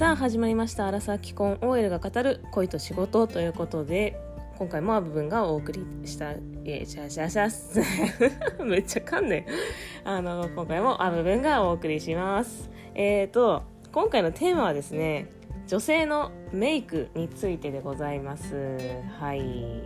さあ始まりました「アラサー既婚 OL が語る恋と仕事」ということで今回もアブブンがお送りした「えシャシャシャス」めっちゃ噛んであの今回もアブブンがお送りしますえーと今回のテーマはですね女性のメイクについてでございますはい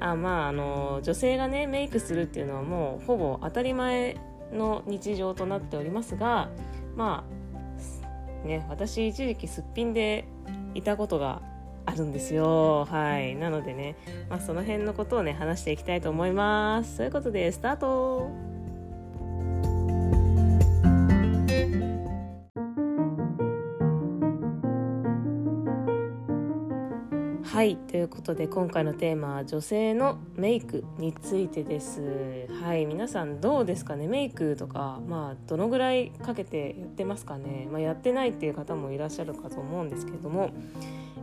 あまああの女性がねメイクするっていうのはもうほぼ当たり前の日常となっておりますがまあね私一時期すっぴんでいたことがあるんですよ。はい。なのでね、まあ、その辺のことをね話していきたいと思います。ということでスタート。はいということで今回のテーマは女性のメイクについてです。はい皆さんどうですかね？メイクとかまあどのぐらいかけてやってますかね、まあ、やってないっていう方もいらっしゃるかと思うんですけれども。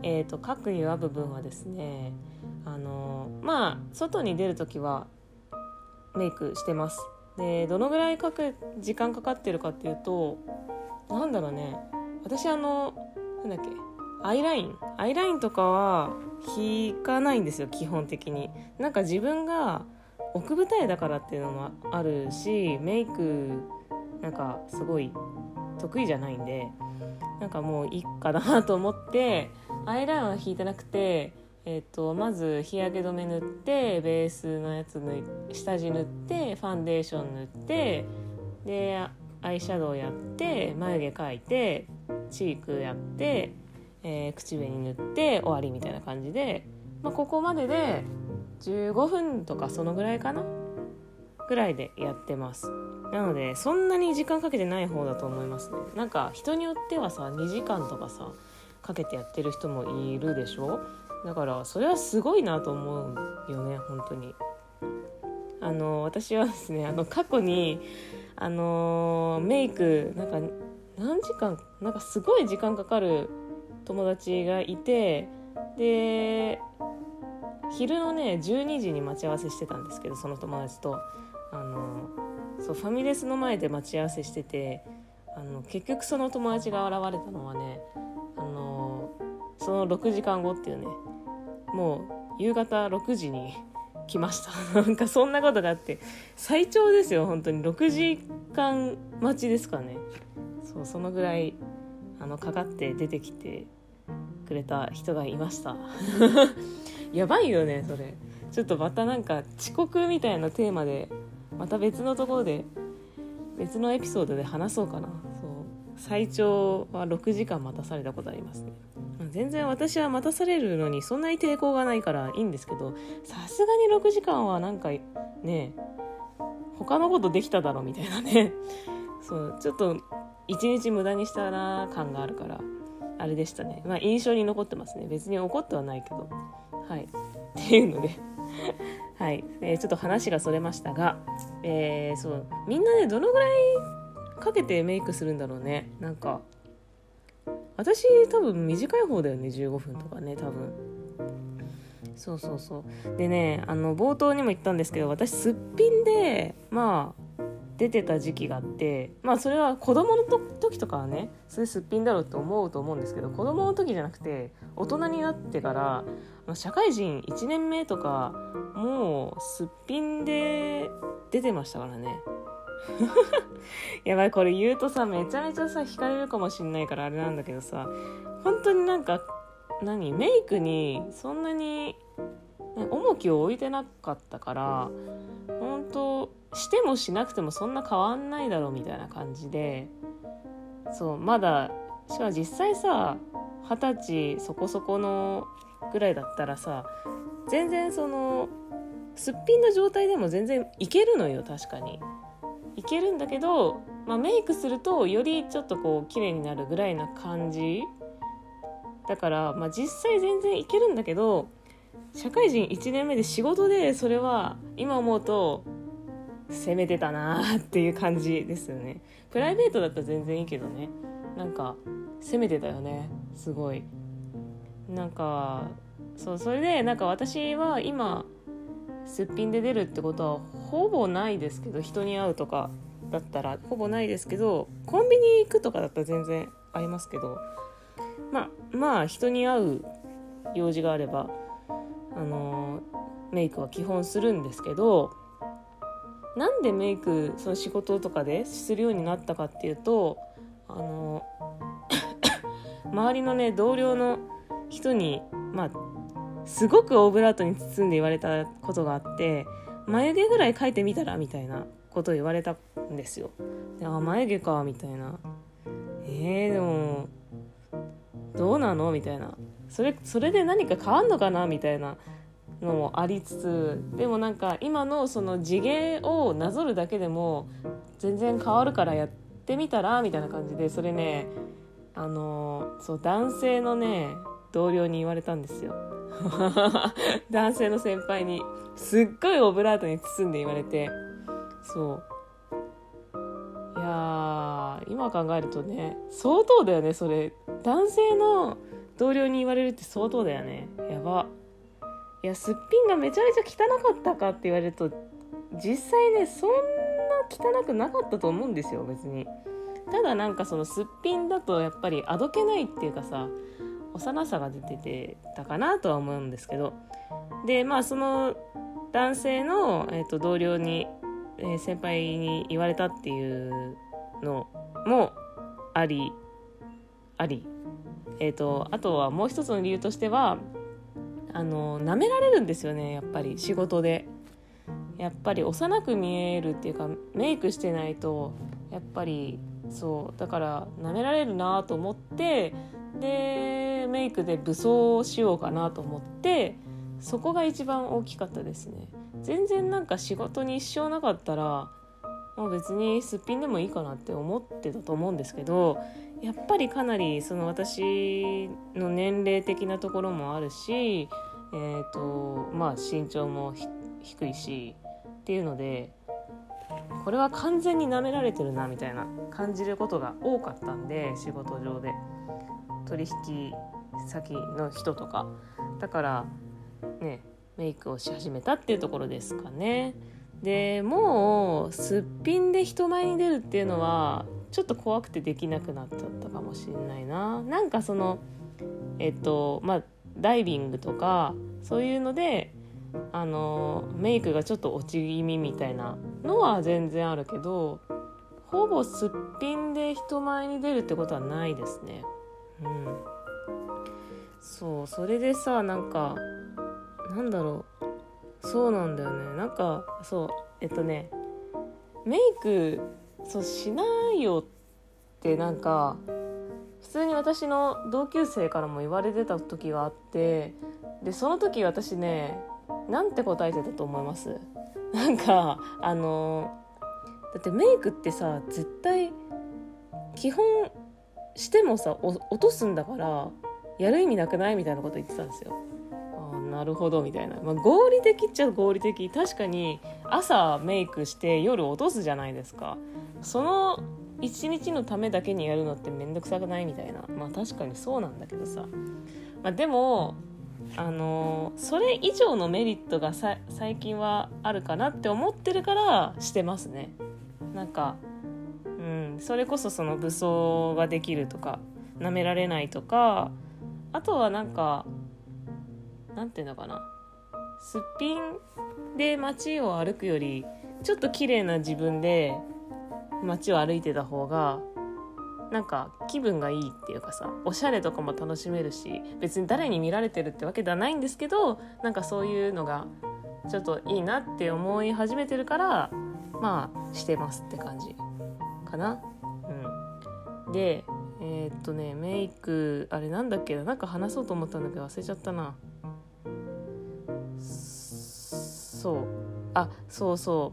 えーと、各言部分はですねあのまあ外に出る時はメイクしてます。でどのぐらいかく時間かかってるかっていうとなんだろうね。私あのなんだっけ？アイライン？アイラインとかは引かないんですよ基本的に。なんか自分が奥舞台だからっていうのもあるしメイクなんかすごい得意じゃないんでなんかもういいかなと思ってアイラインは引いてなくてえーと、まず日焼け止め塗ってベースのやつ塗下地塗ってファンデーション塗ってでアイシャドウやって眉毛描いてチークやってえー、口紅塗って終わりみたいな感じで、まあ、ここまでで15分とかそのぐらいかな？ぐらいでやってます。なのでそんなに時間かけてない方だと思いますね。なんか人によってはさ2時間とかさかけてやってる人もいるでしょ？だからそれはすごいなと思うよね本当に。あの私はですねあの過去にあのメイクなんか何時間なんかすごい時間かかる友達がいてで昼のね12時に待ち合わせしてたんですけどその友達と。あのそうファミレスの前で待ち合わせしててあの結局その友達が現れたのはねあのその6時間後っていうねもう夕方6時に来ました。なんかそんなことがあって最長ですよ本当に。6時間待ちですかね。そうそのぐらいあのかかって出てきてくれた人がいました。やばいよねそれ。ちょっとまたなんか遅刻みたいなテーマでまた別のところで別のエピソードで話そうかな。そう。最長は6時間待たされたことありますね。全然私は待たされるのにそんなに抵抗がないからいいんですけどさすがに6時間はなんかね他のことできただろみたいなね。そう。ちょっと一日無駄にしたな感があるから。あれでしたね。まあ印象に残ってますね。別に怒ってはないけど。はい。っていうので。はい、えー、ちょっと話がそれましたが、えー、そう。みんなねどのぐらいかけてメイクするんだろうね。なんか私多分短い方だよね15分とかね多分。そうそうそう。でねあの冒頭にも言ったんですけど私すっぴんでまあ出てた時期があってまあそれは子供の時とかはねそれすっぴんだろうって思うと思うんですけど子供の時じゃなくて大人になってから社会人1年目とかもうすっぴんで出てましたからね。やばいこれ言うとさめちゃめちゃさ惹かれるかもしんないからあれなんだけどさ本当になんか何？メイクにそんなに重きを置いてなかったからしてもしなくてもそんな変わんないだろうみたいな感じでそうまだしかも実際さ二十歳そこそこのぐらいだったらさ全然そのすっぴんの状態でも全然いけるのよ確かに。いけるんだけど、まあ、メイクするとよりちょっとこう綺麗になるぐらいな感じ。だから、まあ、実際全然いけるんだけど社会人1年目で仕事でそれは今思うと攻めてたなっていう感じですよね。プライベートだったら全然いいけどね。なんか攻めてたよね。すごい。なんかそうそれでなんか私は今すっぴんで出るってことはほぼないですけど人に会うとかだったら。ほぼないですけどコンビニ行くとかだったら全然ありますけど。まあ人に会う用事があればあのメイクは基本するんですけどなんでメイクその仕事とかでするようになったかっていうとあの 周りのね同僚の人にまあすごくオブラートに包んで言われたことがあって眉毛ぐらい描いてみたらみたいなことを言われたんですよ。であ眉毛かみたいな。えー、でもどうなの？みたいなそれそれで何か変わんのかな？みたいなのもありつつでもなんか今のその地毛をなぞるだけでも全然変わるからやってみたらみたいな感じでそれねあのそう男性のね同僚に言われたんですよ。男性の先輩にすっごいオブラートに包んで言われてそう。いや今考えるとね相当だよねそれ。男性の同僚に言われるって相当だよね。やば。いやすっぴんがめちゃめちゃ汚かったかって言われると実際ねそんな汚くなかったと思うんですよ別に。ただなんかそのすっぴんだとやっぱりあどけないっていうかさ幼さが出ててたかなとは思うんですけど。でまあその男性の、えーと、同僚に、えー、先輩に言われたっていうのもありあり。えっ、ー、とあとはもう一つの理由としてはあの舐められるんですよねやっぱり仕事で。やっぱり幼く見えるっていうかメイクしてないとやっぱりそうだから舐められるなと思ってでメイクで武装しようかなと思ってそこが一番大きかったですね。全然なんか仕事に一生なかったらもう別にすっぴんでもいいかなって思ってたと思うんですけどやっぱりかなりその私の年齢的なところもあるし、えーとまあ、身長も低いしっていうのでこれは完全に舐められてるなみたいな感じることが多かったんで仕事上で。取引先の人とか。だからねメイクをし始めたっていうところですかね。でもうすっぴんで人前に出るっていうのはちょっと怖くてできなくなっちゃったかもしれないな。なんかそのえっとまあダイビングとかそういうのであのメイクがちょっと落ち気味みたいなのは全然あるけどほぼすっぴんで人前に出るってことはないですね。うん。そうそれでさなんかなんだろう。そうなんだよね。なんかそうえっとねメイクそうしないよってなんか普通に私の同級生からも言われてた時があってでその時私ねなんて答えてたと思います？なんかあのだってメイクってさ絶対基本してもさ落とすんだからやる意味なくない？みたいなこと言ってたんですよ。なるほどみたいな、まあ、合理的っちゃ合理的。確かに朝メイクして夜落とすじゃないですか。その一日のためだけにやるのって面倒くさくないみたいな。まあ確かにそうなんだけどさ、まあ、でもあのそれ以上のメリットが最近はあるかなって思ってるからしてますね。なんかうんそれこそその武装ができるとかなめられないとかあとはなんかなんていうのかなすっぴんで街を歩くよりちょっと綺麗な自分で街を歩いてた方がなんか気分がいいっていうかさおしゃれとかも楽しめるし別に誰に見られてるってわけではないんですけどなんかそういうのがちょっといいなって思い始めてるからまあしてますって感じかな。うん、でえー、っとねメイクあれなんだっけなんか話そうと思ったんだけど忘れちゃったな。そう。あそうそ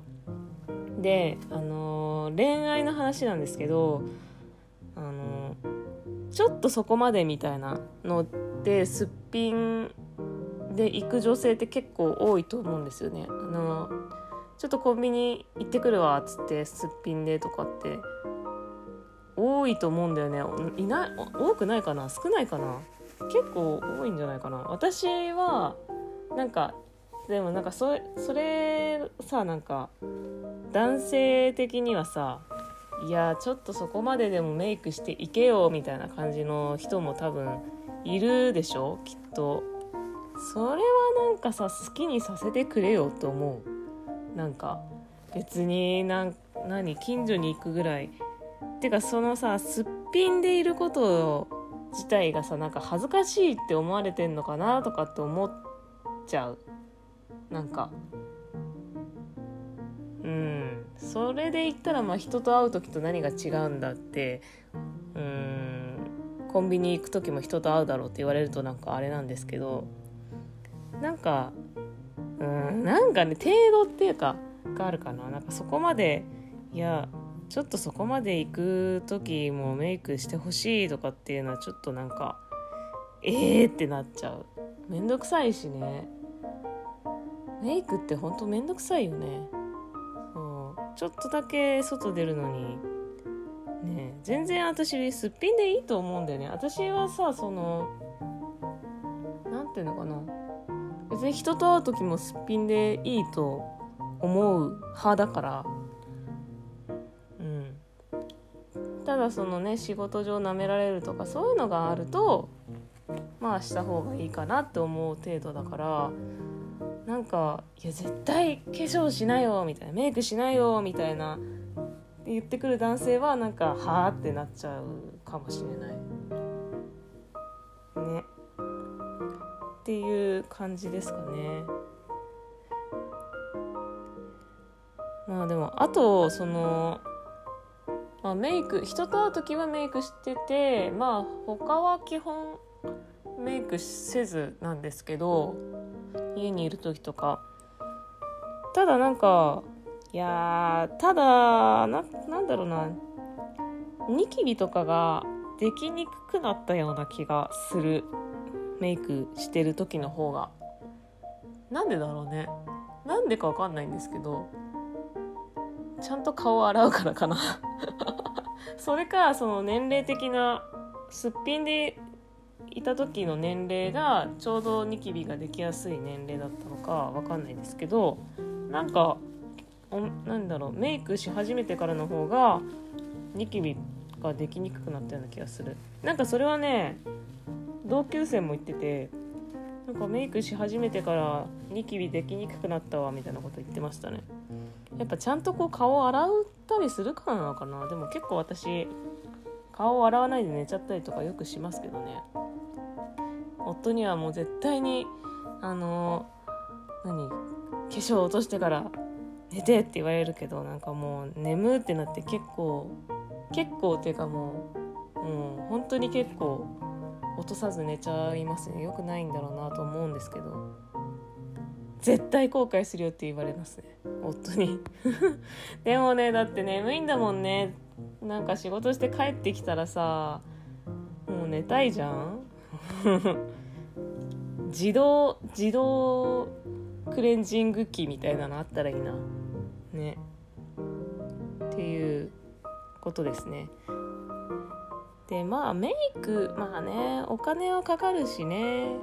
う。であの、恋愛の話なんですけどあの、ちょっとそこまでみたいなのですっぴんで行く女性って結構多いと思うんですよね。あの、ちょっとコンビニ行ってくるわっつってすっぴんでとかって多いと思うんだよね。いない多くないかな？少ないかな？結構多いんじゃないかな。私はなんかでもなんかそれそれさなんか男性的にはさいやちょっとそこまででもメイクしていけよみたいな感じの人も多分いるでしょ？きっと。それはなんかさ好きにさせてくれよと思う。なんか別になん何近所に行くぐらい。てかそのさすっぴんでいること自体がさなんか恥ずかしいって思われてんのかなとかって思っちゃうなんか。うん。それで言ったらまあ人と会う時と何が違うんだってうんコンビニ行く時も人と会うだろうって言われるとなんかあれなんですけどなんかうんなんかね程度っていうかがあるかな。なんかそこまでいやちょっとそこまで行く時もメイクしてほしいとかっていうのはちょっとなんかええー、ってなっちゃう。めんどくさいしね。メイクってほんとめんどくさいよね。そうちょっとだけ外出るのに。ね全然私すっぴんでいいと思うんだよね。私はさその何ていうのかな。別に人と会う時もすっぴんでいいと思う派だから。うん。ただそのね仕事上舐められるとかそういうのがあるとまあした方がいいかなって思う程度だから。なんか「いや絶対化粧しなよ」みたいな「メイクしなよ」みたいな言ってくる男性はなんか「はあ?」ってなっちゃうかもしれない。ね。っていう感じですかね。まあでもあとその、まあ、メイク人と会う時はメイクしててまあ他は基本メイクせずなんですけど家にいる時とか。ただなんかいやただななんだろうな。ニキビとかができにくくなったような気がする。メイクしてる時の方が。なんでだろうね。なんでかわかんないんですけど。ちゃんと顔を洗うからかな。それかその年齢的なすっぴんでいた時の年齢がちょうどニキビができやすい年齢だったのかわかんないですけどなんかおなんだろうメイクし始めてからの方がニキビができにくくなったような気がする。なんかそれはね同級生も言っててなんかメイクし始めてからニキビできにくくなったわみたいなこと言ってましたね。やっぱちゃんとこう顔を洗ったりするからなのかな。でも結構私顔を洗わないで寝ちゃったりとかよくしますけどね。夫にはもう絶対にあの何化粧落としてから寝てって言われるけどなんかもう眠ってなって結構結構っていうかもう、う、本当に結構落とさず寝ちゃいますね。よくないんだろうなと思うんですけど。絶対後悔するよって言われますね。夫に。でもねだって眠いんだもんね。なんか仕事して帰ってきたらさもう寝たいじゃん。自動自動クレンジング機みたいなのあったらいいな。ね。っていうことですね。でまあメイクまあねお金はかかるしね。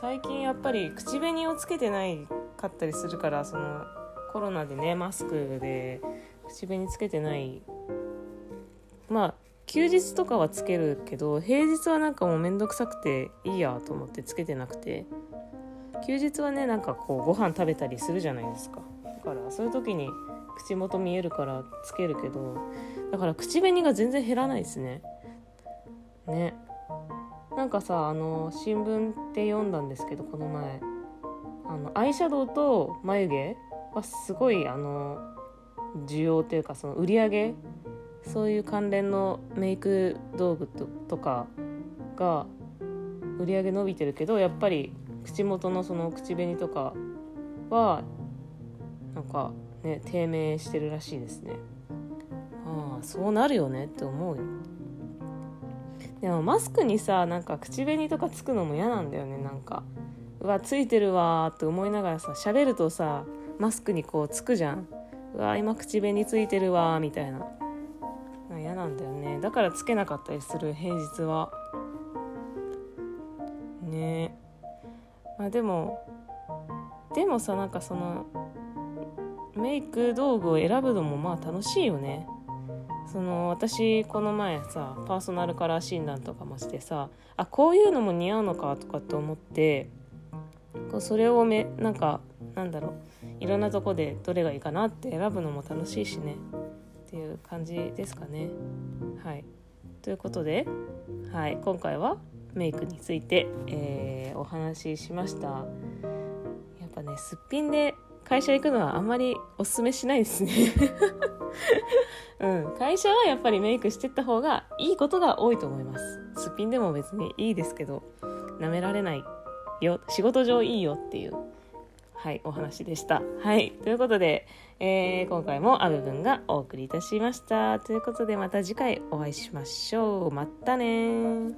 最近やっぱり口紅をつけてないかったりするからそのコロナでねマスクで口紅つけてない。まあ休日とかはつけるけど平日はなんかもうめんどくさくていいやと思ってつけてなくて休日はねなんかこうご飯食べたりするじゃないですか。だからそういう時に口元見えるからつけるけどだから口紅が全然減らないですね。ね。なんかさあの新聞って読んだんですけどこの前。あのアイシャドウと眉毛はすごいあの需要というかその売り上げそういう関連のメイク道具とかが売り上げ伸びてるけどやっぱり口元のその口紅とかはなんかね低迷してるらしいですね。ああそうなるよねって思うよ。でもマスクにさなんか口紅とかつくのも嫌なんだよねなんか。うわついてるわって思いながらさ喋るとさマスクにこうつくじゃん。うわ今口紅ついてるわみたいな。だからつけなかったりする平日は。ね。まあでもでもさなんかそのメイク道具を選ぶのもまあ楽しいよね。その私この前さパーソナルカラー診断とかもしてさあこういうのも似合うのかとかって思ってこうそれをめなんかなんだろういろんなとこでどれがいいかなって選ぶのも楽しいしね。っていう感じですかね。はい。ということで、はい、今回はメイクについて、えー、お話ししました。やっぱねすっぴんで会社行くのはあんまりおすすめしないですね。うん、会社はやっぱりメイクしてった方がいいことが多いと思います。すっぴんでも別にいいですけどなめられないよ。仕事上いいよっていう。はいお話でした。はいということで、えー、今回もあ部分がお送りいたしました。ということでまた次回お会いしましょう。またね